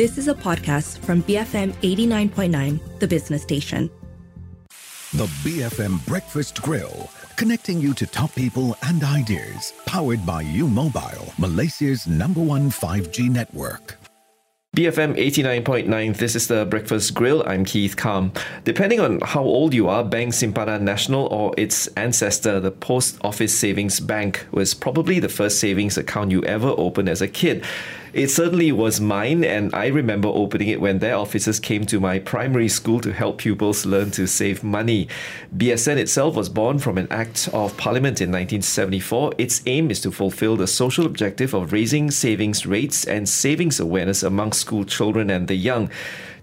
This is a podcast from BFM 89.9, the business station. The BFM Breakfast Grill, connecting you to top people and ideas, powered by U Mobile, Malaysia's number one 5G network. BFM 89.9, this is the Breakfast Grill. I'm Keith Kam. Depending on how old you are, Bank Simpanan Nasional or its ancestor, the Post Office Savings Bank, was probably the first savings account you ever opened as a kid. It certainly was mine, and I remember opening it when their officers came to my primary school to help pupils learn to save money. BSN itself was born from an Act of Parliament in 1974. Its aim is to fulfill the social objective of raising savings rates and savings awareness among school children and the young.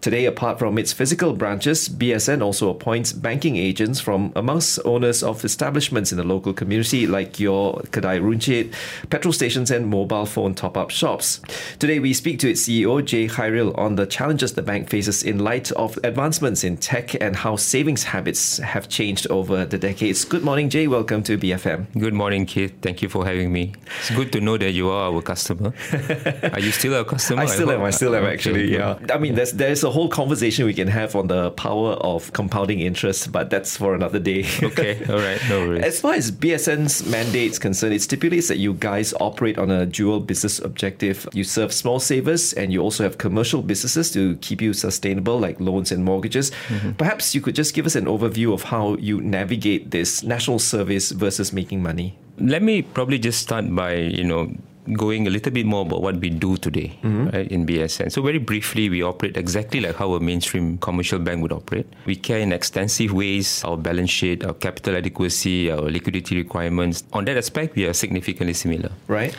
Today, apart from its physical branches, BSN also appoints banking agents from amongst owners of establishments in the local community like your Kedai Runcit, petrol stations, and mobile phone top up shops. Today, we speak to its CEO, Jay Khairil, on the challenges the bank faces in light of advancements in tech and how savings habits have changed over the decades. Good morning, Jay. Welcome to BFM. Good morning, Keith. Thank you for having me. It's good to know that you are our customer. are you still a customer? I still I am. I still am, actually. Okay. Yeah. I mean, there's, there's a whole conversation we can have on the power of compounding interest, but that's for another day. okay, all right, no worries. As far as BSN's mandate is concerned, it stipulates that you guys operate on a dual business objective. You serve small savers and you also have commercial businesses to keep you sustainable, like loans and mortgages. Mm-hmm. Perhaps you could just give us an overview of how you navigate this national service versus making money. Let me probably just start by, you know, going a little bit more about what we do today mm-hmm. right, in BSN. So very briefly, we operate exactly like how a mainstream commercial bank would operate. We care in extensive ways our balance sheet, our capital adequacy, our liquidity requirements. On that aspect, we are significantly similar. Right.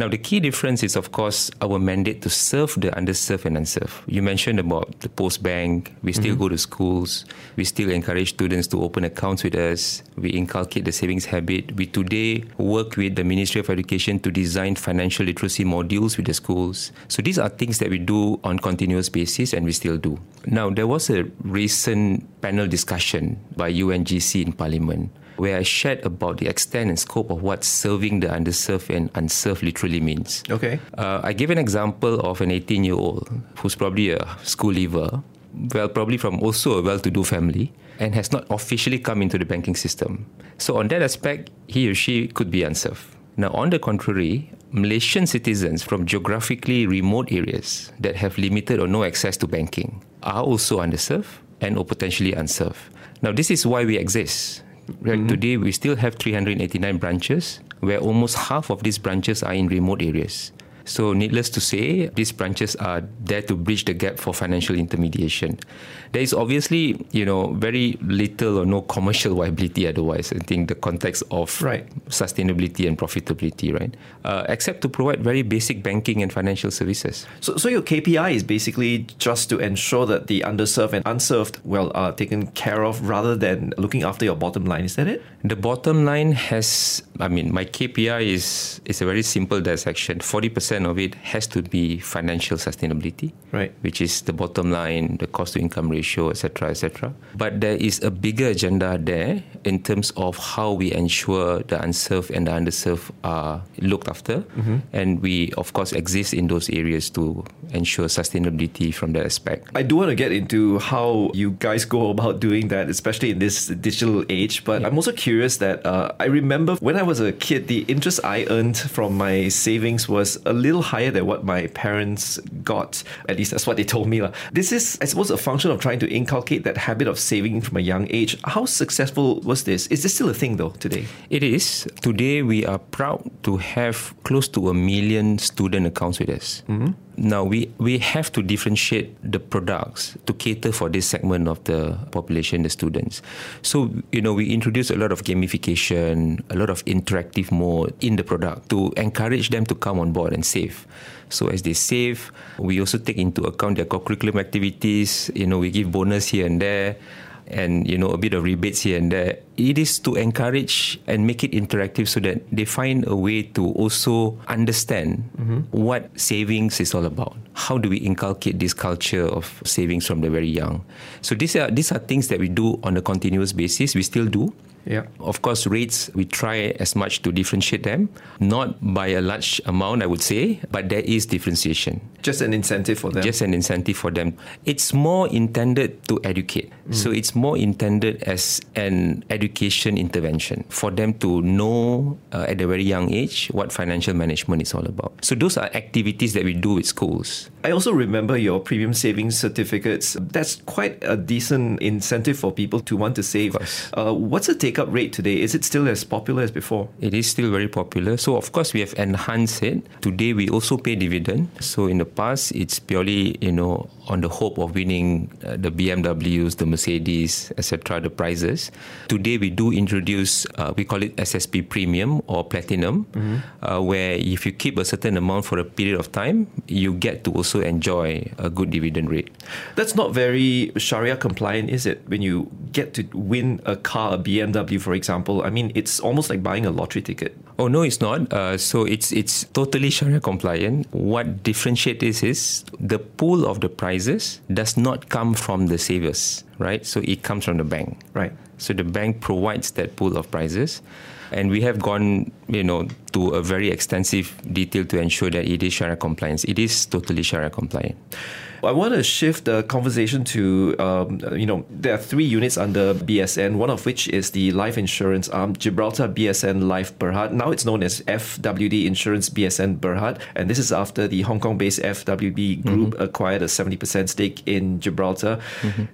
Now, the key difference is, of course, our mandate to serve the underserved and unserved. You mentioned about the post bank. We still mm-hmm. go to schools. We still encourage students to open accounts with us. We inculcate the savings habit. We today work with the Ministry of Education to design financial literacy modules with the schools. So these are things that we do on continuous basis, and we still do. Now, there was a recent panel discussion by UNGC in Parliament where I shared about the extent and scope of what serving the underserved and unserved literally means. Okay. Uh, I gave an example of an 18 year old who's probably a school leaver, well, probably from also a well to do family, and has not officially come into the banking system. So, on that aspect, he or she could be unserved. Now, on the contrary, Malaysian citizens from geographically remote areas that have limited or no access to banking are also underserved and or potentially unserved. Now, this is why we exist. Right mm-hmm. today, we still have 389 branches, where almost half of these branches are in remote areas. So, needless to say, these branches are there to bridge the gap for financial intermediation. There is obviously, you know, very little or no commercial viability otherwise. I think the context of right. sustainability and profitability, right? Uh, except to provide very basic banking and financial services. So, so your KPI is basically just to ensure that the underserved and unserved, well, are taken care of rather than looking after your bottom line. Is that it? The bottom line has, I mean, my KPI is is a very simple dissection. Forty percent of it has to be financial sustainability, right? Which is the bottom line, the cost to income ratio, etc., etc. But there is a bigger agenda there in terms of how we ensure the unserved and the underserved are looked after, mm-hmm. and we of course exist in those areas to ensure sustainability from that aspect. I do want to get into how you guys go about doing that, especially in this digital age. But yeah. I'm also curious that uh, I remember when I was a kid, the interest I earned from my savings was a little higher than what my parents got. At least that's what they told me. This is, I suppose, a function of trying to inculcate that habit of saving from a young age. How successful was this? Is this still a thing though today? It is. Today we are proud to have close to a million student accounts with us. Mm-hmm. Now we we have to differentiate the products to cater for this segment of the population, the students. So you know we introduce a lot of gamification, a lot of interactive mode in the product to encourage them to come on board and save. So as they save, we also take into account their co-curriculum activities. You know we give bonus here and there and you know a bit of rebates here and there it is to encourage and make it interactive so that they find a way to also understand mm-hmm. what savings is all about. How do we inculcate this culture of savings from the very young? So these are these are things that we do on a continuous basis. We still do. Yeah. Of course, rates, we try as much to differentiate them, not by a large amount, I would say, but there is differentiation. Just an incentive for them. Just an incentive for them. It's more intended to educate. So it's more intended as an education intervention for them to know uh, at a very young age what financial management is all about. So those are activities that we do with schools. I also remember your premium savings certificates. That's quite a decent incentive for people to want to save. Uh, what's the take up rate today? Is it still as popular as before? It is still very popular. So of course we have enhanced it. Today we also pay dividend. So in the past it's purely you know on the hope of winning uh, the BMWs, the Mercedes, etc. The prizes. Today we do introduce uh, we call it SSP Premium or Platinum, uh, where if you keep a certain amount for a period of time, you get to also enjoy a good dividend rate. That's not very Sharia compliant, is it? When you get to win a car, a BMW, for example, I mean, it's almost like buying a lottery ticket. Oh no, it's not. Uh, so it's it's totally Sharia compliant. What differentiates this is the pool of the does not come from the savers, right? So it comes from the bank. Right. So the bank provides that pool of prizes, and we have gone, you know, to a very extensive detail to ensure that it is Sharia compliant. It is totally Sharia compliant. I want to shift the conversation to, um, you know, there are three units under BSN, one of which is the life insurance arm, Gibraltar BSN Life Berhad. Now it's known as FWD Insurance BSN Berhad. And this is after the Hong Kong based FWD group acquired a 70% stake in Gibraltar.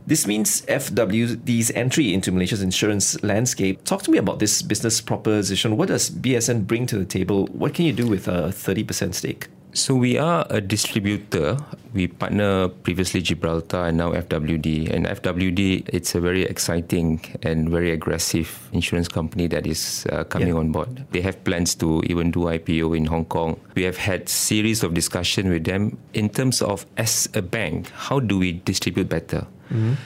This means FWD's entry into Malaysia's insurance landscape. Talk to me about this business proposition. What does BSN bring to the table? What can you do with a 30% stake? So we are a distributor. We partner previously Gibraltar and now FWD. And FWD, it's a very exciting and very aggressive insurance company that is uh, coming Yeah. on board. They have plans to even do IPO in Hong Kong. We have had series of discussion with them in terms of as a bank, how do we distribute better?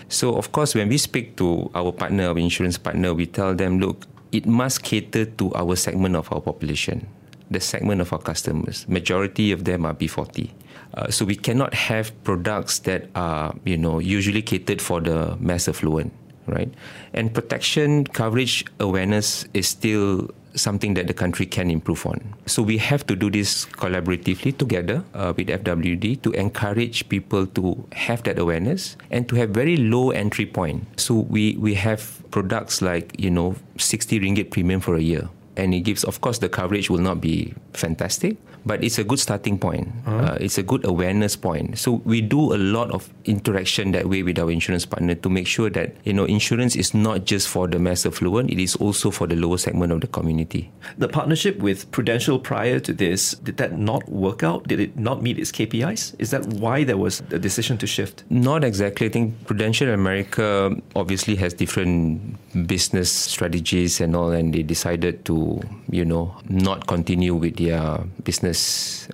So of course, when we speak to our partner, our insurance partner, we tell them, look, it must cater to our segment of our population the segment of our customers. Majority of them are B40. Uh, so we cannot have products that are, you know, usually catered for the mass affluent, right? And protection coverage awareness is still something that the country can improve on. So we have to do this collaboratively together uh, with FWD to encourage people to have that awareness and to have very low entry point. So we, we have products like, you know, 60 ringgit premium for a year and it gives of course the coverage will not be fantastic but it's a good starting point uh, it's a good awareness point so we do a lot of interaction that way with our insurance partner to make sure that you know insurance is not just for the mass affluent it is also for the lower segment of the community The partnership with Prudential prior to this, did that not work out? Did it not meet its KPIs? Is that why there was a decision to shift? Not exactly. I think Prudential America obviously has different business strategies and all, and they decided to, you know, not continue with their business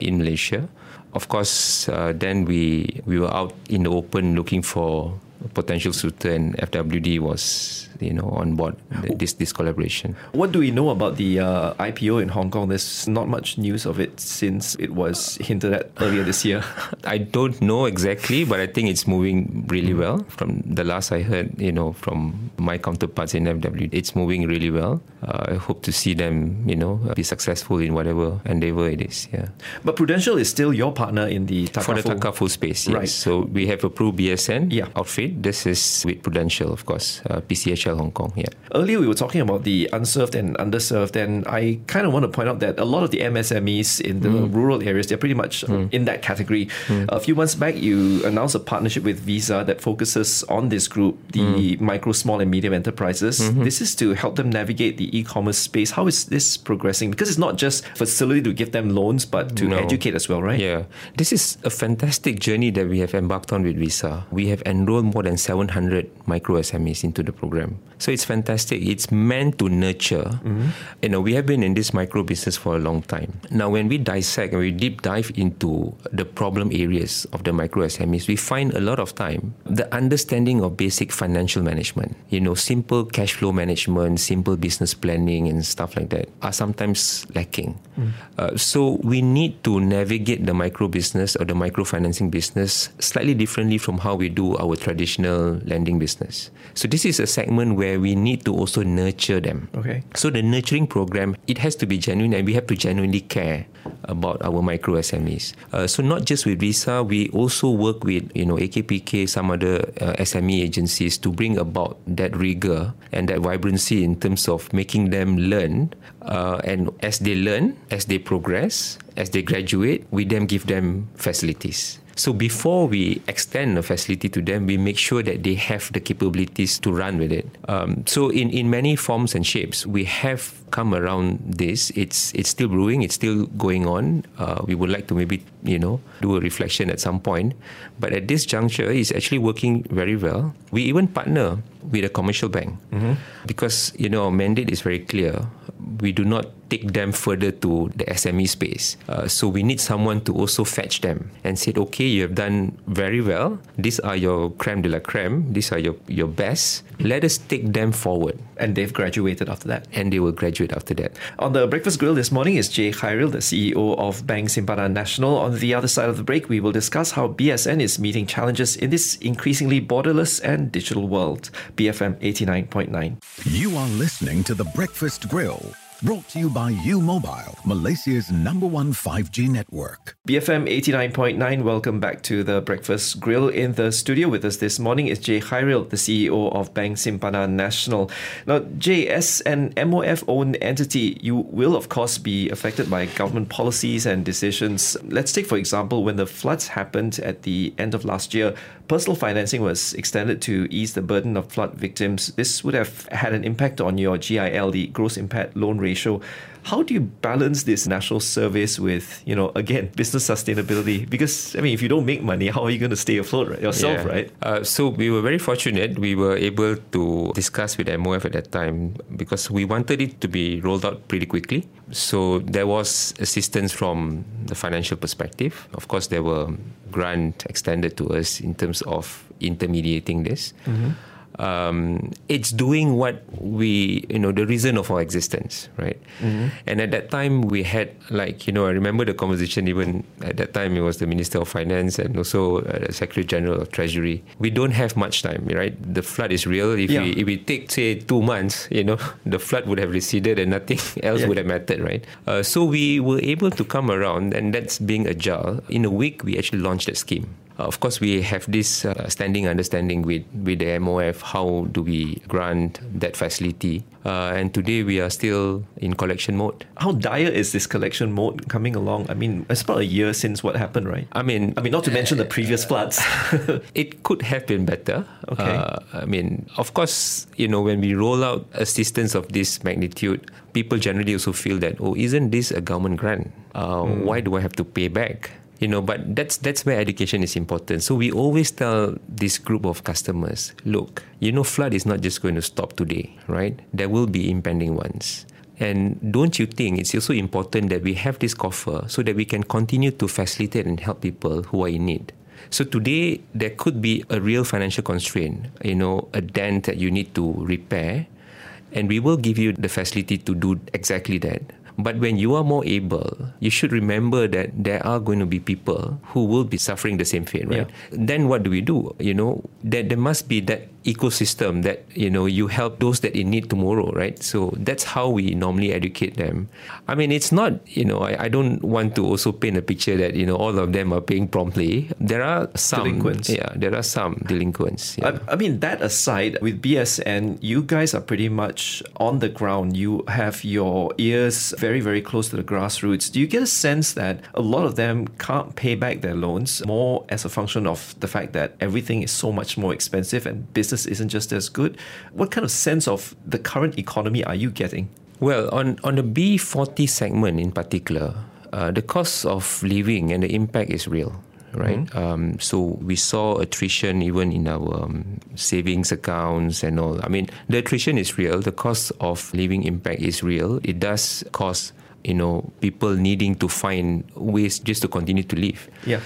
in Malaysia. Of course, uh, then we we were out in the open looking for potential suitor, and FWD was, you know, on board th- this this collaboration. What do we know about the uh, IPO in Hong Kong? There's not much news of it since it was hinted at earlier this year. I don't know exactly, but I think it's moving really well. From the last I heard, you know, from my counterparts in FW, it's moving really well. Uh, I hope to see them, you know, be successful in whatever endeavor it is. Yeah. But Prudential is still your partner in the For the Takaful. Takafu space, yes. Right. So we have a Pru BSN Yeah. outfit. This is with Prudential, of course, uh, Hong Kong. Yeah. Earlier, we were talking about the unserved and underserved, and I kind of want to point out that a lot of the MSMEs in the mm. rural areas, they're pretty much uh, mm. in that category. Mm. A few months back, you announced a partnership with Visa that focuses on this group, the micro, small, and medium enterprises. Mm-hmm. This is to help them navigate the e commerce space. How is this progressing? Because it's not just facility to give them loans, but to No. educate as well, right? Yeah, this is a fantastic journey that we have embarked on with Visa. We have enrolled more than than 700 micro SMEs into the program. So it's fantastic. It's meant to nurture. Mm-hmm. You know, we have been in this micro business for a long time. Now, when we dissect and we deep dive into the problem areas of the micro SMEs, we find a lot of time the understanding of basic financial management, you know, simple cash flow management, simple business planning, and stuff like that are sometimes lacking. Mm. Uh, so we need to navigate the micro business or the micro financing business slightly differently from how we do our traditional lending business. So this is a segment where we need to also nurture them. Okay. So the nurturing program it has to be genuine and we have to genuinely care about our micro SMEs. Uh, so not just with Visa, we also work with you know AKPK, some other uh, SME agencies to bring about that rigor and that vibrancy in terms of making them learn. Uh, and as they learn, as they progress, as they graduate, we then give them facilities. So before we extend a facility to them, we make sure that they have the capabilities to run with it. Um, so in, in many forms and shapes, we have come around this. It's it's still brewing. It's still going on. Uh, we would like to maybe you know do a reflection at some point, but at this juncture, it's actually working very well. We even partner with a commercial bank mm-hmm. because you know our mandate is very clear we do not take them further to the SME space. Uh, so we need someone to also fetch them and said, okay, you have done very well. These are your creme de la creme. These are your, your best. Let us take them forward. And they've graduated after that. And they will graduate after that. On the Breakfast Grill this morning is Jay Khairil, the CEO of Bank Simpanan Nasional. On the other side of the break, we will discuss how BSN is meeting challenges in this increasingly borderless and digital world. BFM 89.9. You are listening to The Breakfast Grill Brought to you by U Mobile, Malaysia's number one 5G network. BFM 89.9, welcome back to the Breakfast Grill. In the studio with us this morning is Jay Khairil, the CEO of Bank Simpanan Nasional. Now, Jay, as an MOF owned entity, you will, of course, be affected by government policies and decisions. Let's take, for example, when the floods happened at the end of last year, personal financing was extended to ease the burden of flood victims. This would have had an impact on your GIL, the gross impaired loan ratio. How do you balance this national service with, you know, again, business sustainability? Because, I mean, if you don't make money, how are you going to stay afloat right, yourself, yeah. right? Uh, so we were very fortunate. We were able to discuss with MOF at that time because we wanted it to be rolled out pretty quickly. So there was assistance from the financial perspective. Of course, there were grant extended to us in terms of intermediating this. Mm-hmm um, it's doing what we, you know, the reason of our existence, right? Mm-hmm. And at that time, we had like, you know, I remember the conversation even at that time, it was the Minister of Finance and also uh, the Secretary General of Treasury. We don't have much time, right? The flood is real. If, yeah. we, if we take, say, two months, you know, the flood would have receded and nothing else yeah. would have mattered, right? Uh, so we were able to come around, and that's being agile. In a week, we actually launched that scheme. Uh, of course, we have this uh, standing understanding with, with the MOF. How do we grant that facility? Uh, and today we are still in collection mode. How dire is this collection mode coming along? I mean, it's about a year since what happened, right? I mean, I mean, not to mention the previous floods. it could have been better. Okay. Uh, I mean, of course, you know, when we roll out assistance of this magnitude, people generally also feel that, oh, isn't this a government grant? Mm. Why do I have to pay back? You know but that's that's where education is important. So we always tell this group of customers look you know flood is not just going to stop today right? There will be impending ones. And don't you think it's also important that we have this coffer so that we can continue to facilitate and help people who are in need? So today there could be a real financial constraint you know a dent that you need to repair. And we will give you the facility to do exactly that but when you are more able, you should remember that there are going to be people who will be suffering the same fate, right? Yeah. Then what do we do? You know, that there must be that ecosystem that you know you help those that in need tomorrow right so that's how we normally educate them i mean it's not you know I, I don't want to also paint a picture that you know all of them are paying promptly there are some delinquents yeah there are some delinquents yeah. I, I mean that aside with bsn you guys are pretty much on the ground you have your ears very very close to the grassroots do you get a sense that a lot of them can't pay back their loans more as a function of the fact that everything is so much more expensive and business isn't just as good. What kind of sense of the current economy are you getting? Well, on, on the B40 segment in particular, uh, the cost of living and the impact is real right? Um, so we saw attrition even in our um, savings accounts and all. I mean, the attrition is real. The cost of living impact is real. It does cause you know people needing to find ways just to continue to live. Yeah.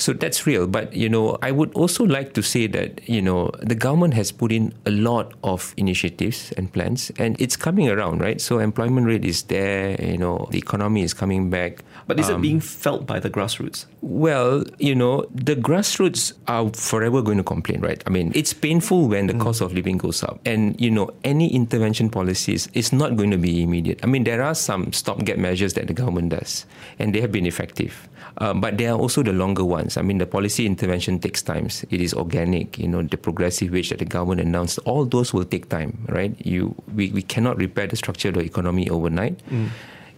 So that's real. But, you know, I would also like to say that, you know, the government has put in a lot of initiatives and plans and it's coming around, right? So employment rate is there, you know, the economy is coming back. But is it being um, felt by the grassroots? Well, you know, the grassroots are forever going to complain, right? I mean, it's painful when the hmm. cost of living goes up. And, you know, any intervention policies is not going to be immediate. I mean, there are some stopgap measures that the government does, and they have been effective. Um, but there are also the longer ones. I mean, the policy intervention takes time. It is organic. You know, the progressive wage that the government announced, all those will take time, right? You, we, we cannot repair the structure of the economy overnight. Hmm.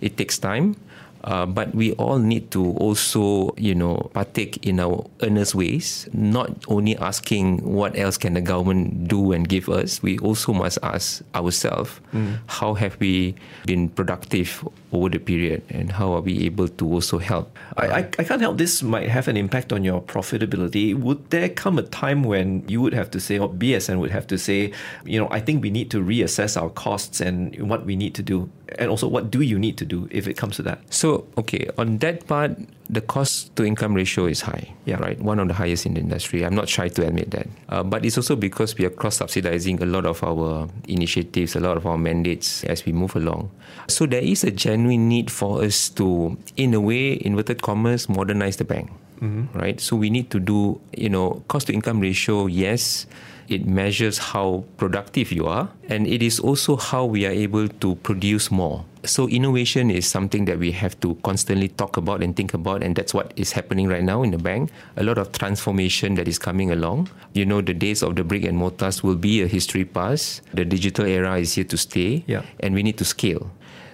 It takes time. Uh, but we all need to also, you know, partake in our earnest ways, not only asking what else can the government do and give us, we also must ask ourselves, how have we been productive over the period and how are we able to also help? I, I, I can't help this might have an impact on your profitability. Would there come a time when you would have to say, or BSN would have to say, you know, I think we need to reassess our costs and what we need to do? And also, what do you need to do if it comes to that? So, okay, on that part, the cost to income ratio is high, Yeah. right? One of the highest in the industry. I'm not shy to admit that. Uh, but it's also because we are cross subsidizing a lot of our initiatives, a lot of our mandates as we move along. So, there is a genuine need for us to, in a way, inverted commas, modernize the bank, right? So, we need to do, you know, cost to income ratio, yes. It measures how productive you are, and it is also how we are able to produce more. So, innovation is something that we have to constantly talk about and think about, and that's what is happening right now in the bank. A lot of transformation that is coming along. You know, the days of the brick and mortars will be a history past. The digital era is here to stay, Yeah. and we need to scale.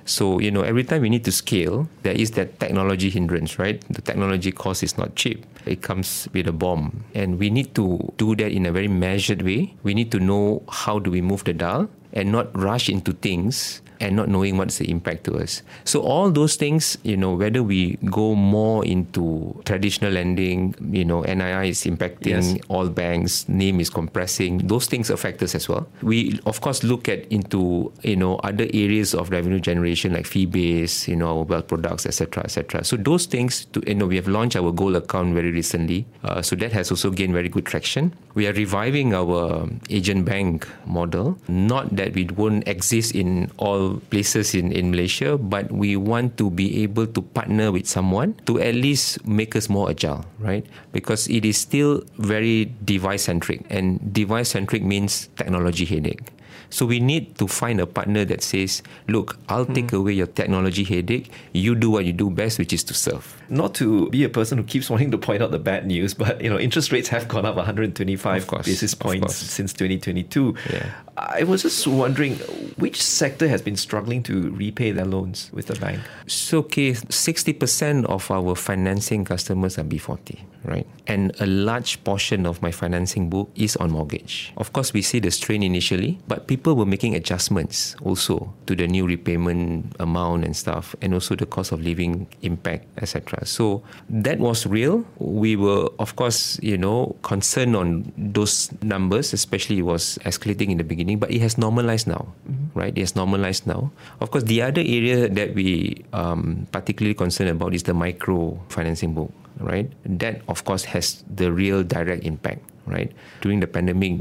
So, you know, every time we need to scale, there is that technology hindrance, right? The technology cost is not cheap. It comes with a bomb. And we need to do that in a very measured way. We need to know how do we move the dial and not rush into things and not knowing what's the impact to us. So all those things, you know, whether we go more into traditional lending, you know, NII is impacting Yes. all banks, NIM is compressing, those things affect us as well. We of course look at into, you know, other areas of revenue generation like fee base, you know, our wealth products, etc., etc. So those things, to, you know, we have launched our gold account very recently. Uh, so that has also gained very good traction. We are reviving our agent bank model. Not that we won't exist in all places in, in Malaysia, but we want to be able to partner with someone to at least make us more agile, right? Because it is still very device centric, and device centric means technology headache. So we need to find a partner that says, look, I'll hmm. take away your technology headache. You do what you do best, which is to serve. Not to be a person who keeps wanting to point out the bad news, but you know, interest rates have gone up 125 Of course, basis points since 2022. Yeah. I was just wondering which sector has been struggling to repay their loans with the bank. So, okay, 60% of our financing customers are B40, right? And a large portion of my financing book is on mortgage. Of course, we see the strain initially, but people were making adjustments also to the new repayment amount and stuff, and also the cost of living impact, etc. So, that was real. We were, of course, you know, concerned on those numbers, especially it was escalating in the beginning, but it has normalized now, right? It has normalized now. Of course, the other area that we um, particularly concerned about is the micro financing book, right? That, of course, has the real direct impact, right? During the pandemic,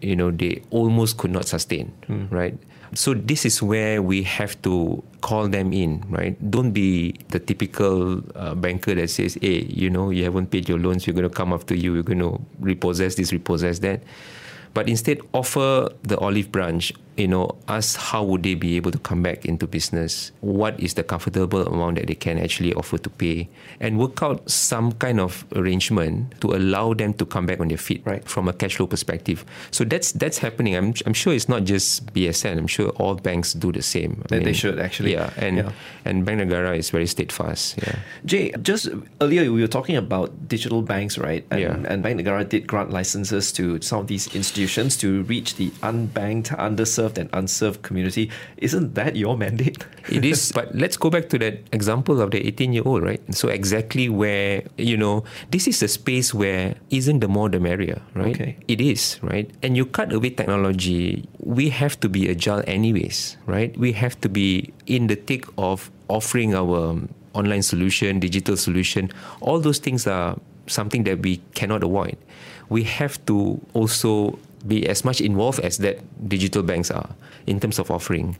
you know, they almost could not sustain, right? So this is where we have to call them in, right? Don't be the typical uh, banker that says, "Hey, you know, you haven't paid your loans. We're going to come after you. We're going to repossess this, repossess that." But instead, offer the olive branch. You know, ask how would they be able to come back into business? What is the comfortable amount that they can actually offer to pay, and work out some kind of arrangement to allow them to come back on their feet Right. from a cash flow perspective. So that's that's happening. I'm I'm sure it's not just BSN. I'm sure all banks do the same. I They- they should, actually. Yeah, and Yeah. and Bank Negara is very steadfast. Yeah. Jay, just earlier we were talking about digital banks, right? And, Yeah. and Bank Negara did grant licenses to some of these institutions to reach the unbanked, underserved underserved and unserved community. Isn't that your mandate? it is, but let's go back to that example of the 18 year old, right? So, exactly where, you know, this is a space where isn't the more the merrier, right? Okay. It is, right? And you cut away technology, we have to be agile anyways, right? We have to be in the thick of offering our um, online solution, digital solution. All those things are something that we cannot avoid. We have to also be as much involved as that digital banks are in terms of offering.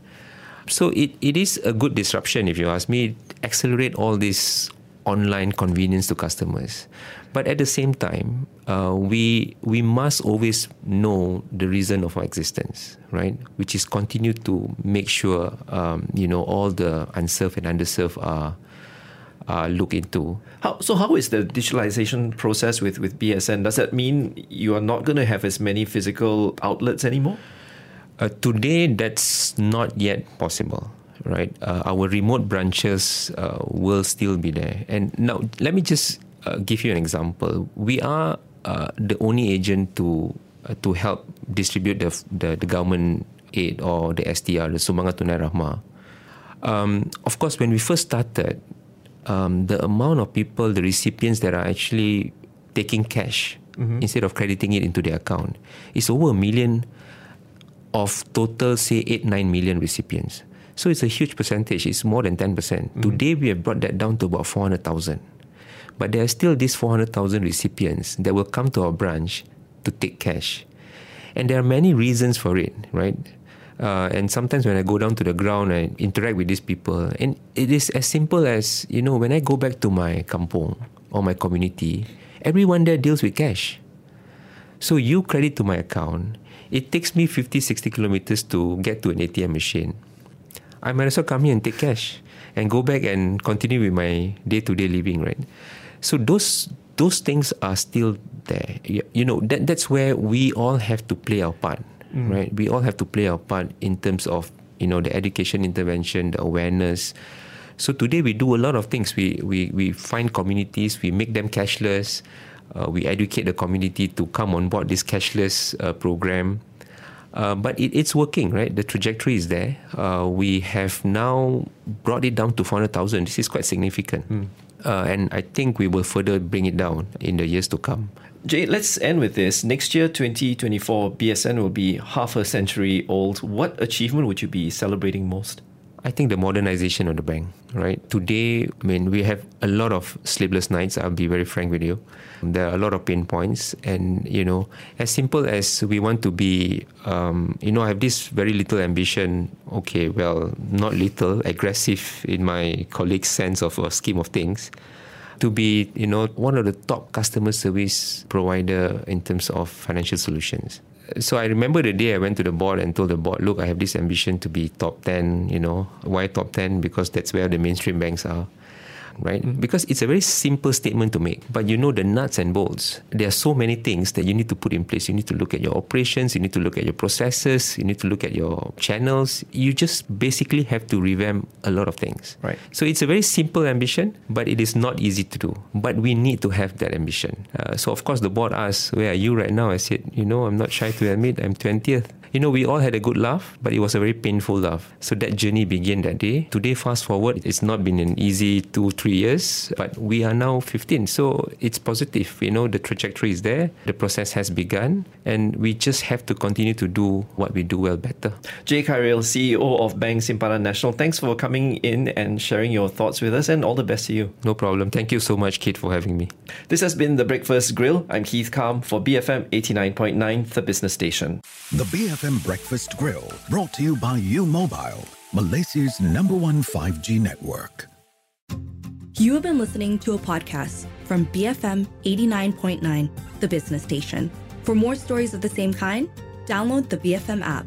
So it, it is a good disruption, if you ask me, accelerate all this online convenience to customers. But at the same time, uh, we we must always know the reason of our existence, right? Which is continue to make sure um, you know all the unserved and underserved are uh, look into. How, so how is the digitalization process with, with BSN? Does that mean you are not going to have as many physical outlets anymore? Uh, today, that's not yet possible, right? Uh, our remote branches uh, will still be there. And now, let me just uh, give you an example. We are uh, the only agent to to help distribute the, the, the government aid or the STR, the Sumbangan Tunai Rahmah. Um, of course, when we first started, um, the amount of people, the recipients that are actually taking cash mm-hmm. instead of crediting it into their account is over a million of total, say, 8, 9 million recipients. So it's a huge percentage. It's more than 10%. mm hmm Today, we have brought that down to about 400,000. But there are still these 400,000 recipients that will come to our branch to take cash. And there are many reasons for it, right? Uh, and sometimes when I go down to the ground, I interact with these people. And it is as simple as, you know, when I go back to my kampong or my community, everyone there deals with cash. So you credit to my account. It takes me 50, 60 kilometers to get to an ATM machine. I might as well come here and take cash and go back and continue with my day-to-day living, right? So those those things are still there. You, you know, that, that's where we all have to play our part mm. right? We all have to play our part in terms of you know the education intervention, the awareness. So today we do a lot of things. We we we find communities, we make them cashless. Uh, we educate the community to come on board this cashless uh, program. Uh, but it, it's working, right? The trajectory is there. Uh, we have now brought it down to 400,000. This is quite significant. Mm. and I think we will further bring it down in the years to come. Jay, let's end with this. Next year, 2024, BSN will be half a century old. What achievement would you be celebrating most? I think the modernization of the bank, right? Today, I mean, we have a lot of sleepless nights. I'll be very frank with you. There are a lot of pain points, and you know, as simple as we want to be, um, you know, I have this very little ambition. Okay, well, not little, aggressive in my colleague's sense of a scheme of things to be, you know, one of the top customer service provider in terms of financial solutions. So I remember the day I went to the board and told the board, look, I have this ambition to be top 10, you know. Why top 10? Because that's where the mainstream banks are right? Because it's a very simple statement to make, but you know the nuts and bolts. There are so many things that you need to put in place. You need to look at your operations, you need to look at your processes, you need to look at your channels. You just basically have to revamp a lot of things. Right. So it's a very simple ambition, but it is not easy to do. But we need to have that ambition. Uh, so of course the board asked, "Where are you right now?" I said, "You know, I'm not shy to admit I'm 20th." You know, we all had a good laugh, but it was a very painful laugh. So that journey began that day. Today, fast forward, it's not been an easy two, three years, but we are now 15. So it's positive. You know, the trajectory is there, the process has begun, and we just have to continue to do what we do well better. Jay Khairil, CEO of Bank Simpanan Nasional, thanks for coming in and sharing your thoughts with us, and all the best to you. No problem. Thank you so much, Kit, for having me. This has been The Breakfast Grill. I'm Keith Kam for BFM 89.9, the business station. The BFM BFM Breakfast Grill, brought to you by U Mobile, Malaysia's number one 5G network. You have been listening to a podcast from BFM 89.9, the business station. For more stories of the same kind, download the BFM app.